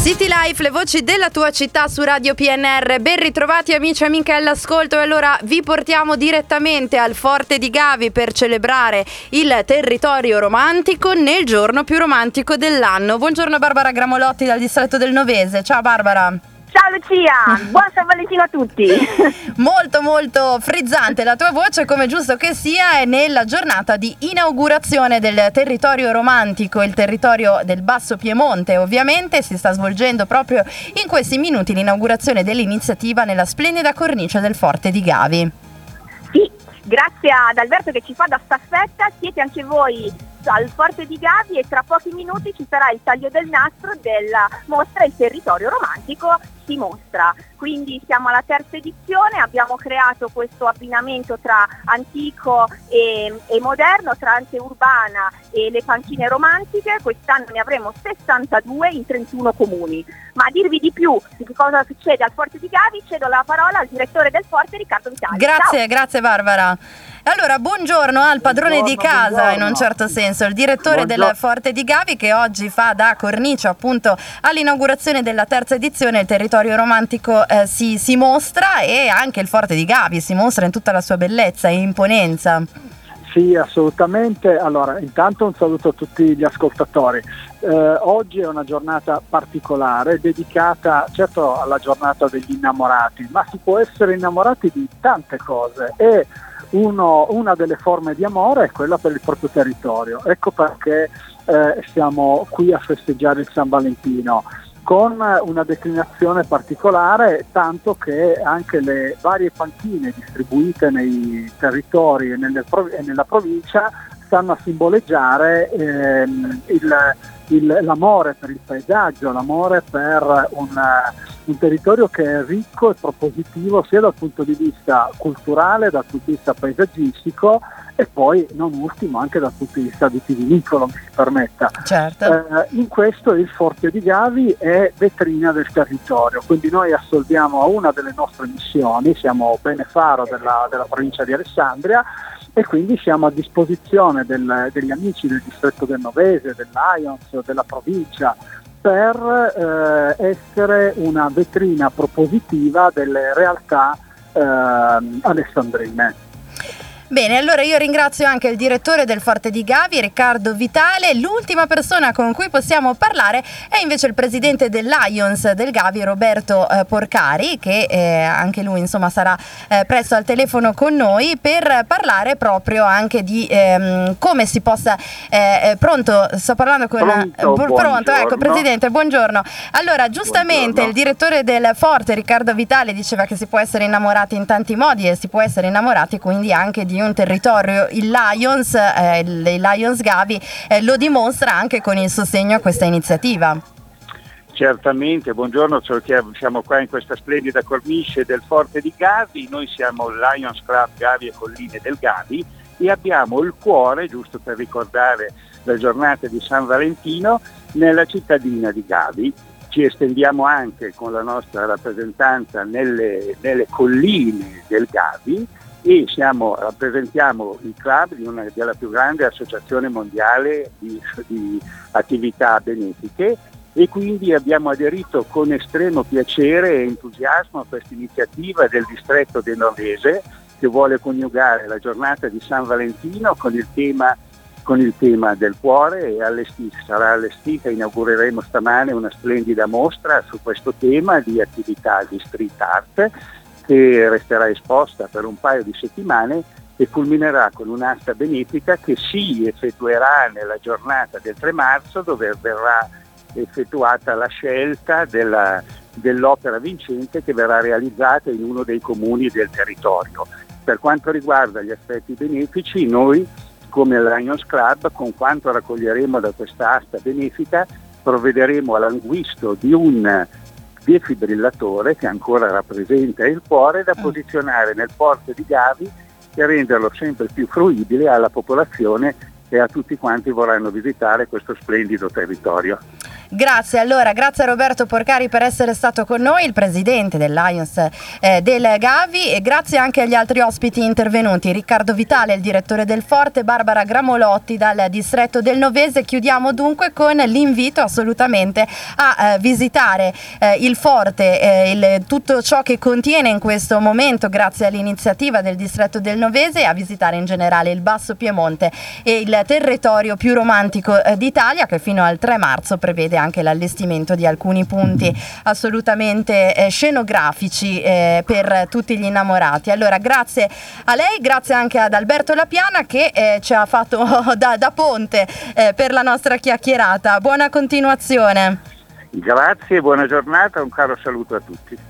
City Life, le voci della tua città su Radio PNR. Ben ritrovati amici e amiche all'ascolto e allora vi portiamo direttamente al Forte di Gavi per celebrare il territorio romantico nel giorno più romantico dell'anno. Buongiorno Barbara Gramolotti dal distretto del Novese. Ciao Barbara. Ciao Lucia, buon San Valentino a tutti. molto molto frizzante la tua voce come giusto che sia è nella giornata di inaugurazione del territorio romantico, il territorio del Basso Piemonte ovviamente si sta svolgendo proprio in questi minuti l'inaugurazione dell'iniziativa nella splendida cornice del Forte di Gavi. Sì, grazie ad Alberto che ci fa da staffetta, siete anche voi al Forte di Gavi e tra pochi minuti ci sarà il taglio del nastro della mostra Il territorio romantico si mostra. Quindi siamo alla terza edizione, abbiamo creato questo abbinamento tra antico e, e moderno, tra arte urbana e le panchine romantiche. Quest'anno ne avremo 62 in 31 comuni. Ma a dirvi di più di cosa succede al Forte di Gavi, cedo la parola al direttore del Forte Riccardo Vitali. Grazie, Ciao. grazie Barbara. Allora, buongiorno al padrone buongiorno, di casa buongiorno. in un certo senso, il direttore buongiorno. del Forte di Gavi che oggi fa da cornice appunto all'inaugurazione della terza edizione Il territorio romantico eh, si, si mostra e anche il Forte di Gavi si mostra in tutta la sua bellezza e imponenza. Sì, assolutamente. Allora, intanto un saluto a tutti gli ascoltatori. Eh, oggi è una giornata particolare dedicata certo alla giornata degli innamorati, ma si può essere innamorati di tante cose e uno, una delle forme di amore è quella per il proprio territorio. Ecco perché eh, siamo qui a festeggiare il San Valentino con una declinazione particolare, tanto che anche le varie panchine distribuite nei territori e, nelle, e nella provincia stanno a simboleggiare ehm, il, il, l'amore per il paesaggio, l'amore per un, un, territorio che è ricco e propositivo sia dal punto di vista culturale, dal punto di vista paesaggistico e poi non ultimo anche dal punto di vista vitivinicolo, mi si permetta. Certo. Eh, in questo il Forte di Gavi è vetrina del territorio, quindi noi assolviamo a una delle nostre missioni, siamo Benefaro della, della provincia di Alessandria, e quindi siamo a disposizione del, degli amici del distretto del Novese, del Lions, della provincia per eh, essere una vetrina propositiva delle realtà eh, alessandrine. Bene, allora io ringrazio anche il direttore del Forte di Gavi, Riccardo Vitale. L'ultima persona con cui possiamo parlare è invece il presidente del Lions del Gavi, Roberto eh, Porcari, che eh, anche lui insomma sarà eh, presto al telefono con noi per parlare proprio anche di ehm, come si possa... Eh, eh, pronto, sto parlando con... Pronto, pronto ecco, presidente, buongiorno. Allora, giustamente buongiorno. il direttore del Forte, Riccardo Vitale, diceva che si può essere innamorati in tanti modi e si può essere innamorati quindi anche di un territorio. Il Lions, eh, il Lions Gavi, eh, lo dimostra anche con il sostegno a questa iniziativa. Certamente, buongiorno, siamo qua in questa splendida cornice del Forte di Gavi, noi siamo il Lions Club Gavi e Colline del Gavi e abbiamo il cuore, giusto per ricordare la giornata di San Valentino, nella cittadina di Gavi. Ci estendiamo anche con la nostra rappresentanza nelle, nelle colline del Gavi e siamo, rappresentiamo il club di una, della più grande associazione mondiale di, di attività benefiche e quindi abbiamo aderito con estremo piacere e entusiasmo a questa iniziativa del distretto del Norvese che vuole coniugare la giornata di San Valentino con il tema, con il tema del cuore e allestita, sarà allestita, inaugureremo stamane una splendida mostra su questo tema di attività di street art che resterà esposta per un paio di settimane e culminerà con un'asta benefica che si effettuerà nella giornata del 3 marzo dove verrà effettuata la scelta della, dell'opera vincente che verrà realizzata in uno dei comuni del territorio. Per quanto riguarda gli aspetti benefici, noi come Lions Club, con quanto raccoglieremo da questa asta benefica, provvederemo all'acquisto di un defibrillatore che ancora rappresenta il cuore da mm. posizionare nel porto di Gavi e renderlo sempre più fruibile alla popolazione e a tutti quanti vorranno visitare questo splendido territorio. Grazie, allora grazie a Roberto Porcari per essere stato con noi, il presidente del Lions eh, del Gavi e grazie anche agli altri ospiti intervenuti, Riccardo Vitale, il direttore del Forte, Barbara Gramolotti dal distretto del Novese. Chiudiamo dunque con l'invito assolutamente a eh, visitare eh, il Forte, eh, il, tutto ciò che contiene in questo momento grazie all'iniziativa del distretto del Novese e a visitare in generale il Basso Piemonte e il territorio più romantico eh, d'Italia che fino al 3 marzo prevede anche l'allestimento di alcuni punti assolutamente eh, scenografici eh, per tutti gli innamorati. Allora grazie a lei, grazie anche ad Alberto Lapiana che eh, ci ha fatto da, da ponte eh, per la nostra chiacchierata. Buona continuazione. Grazie, buona giornata, un caro saluto a tutti.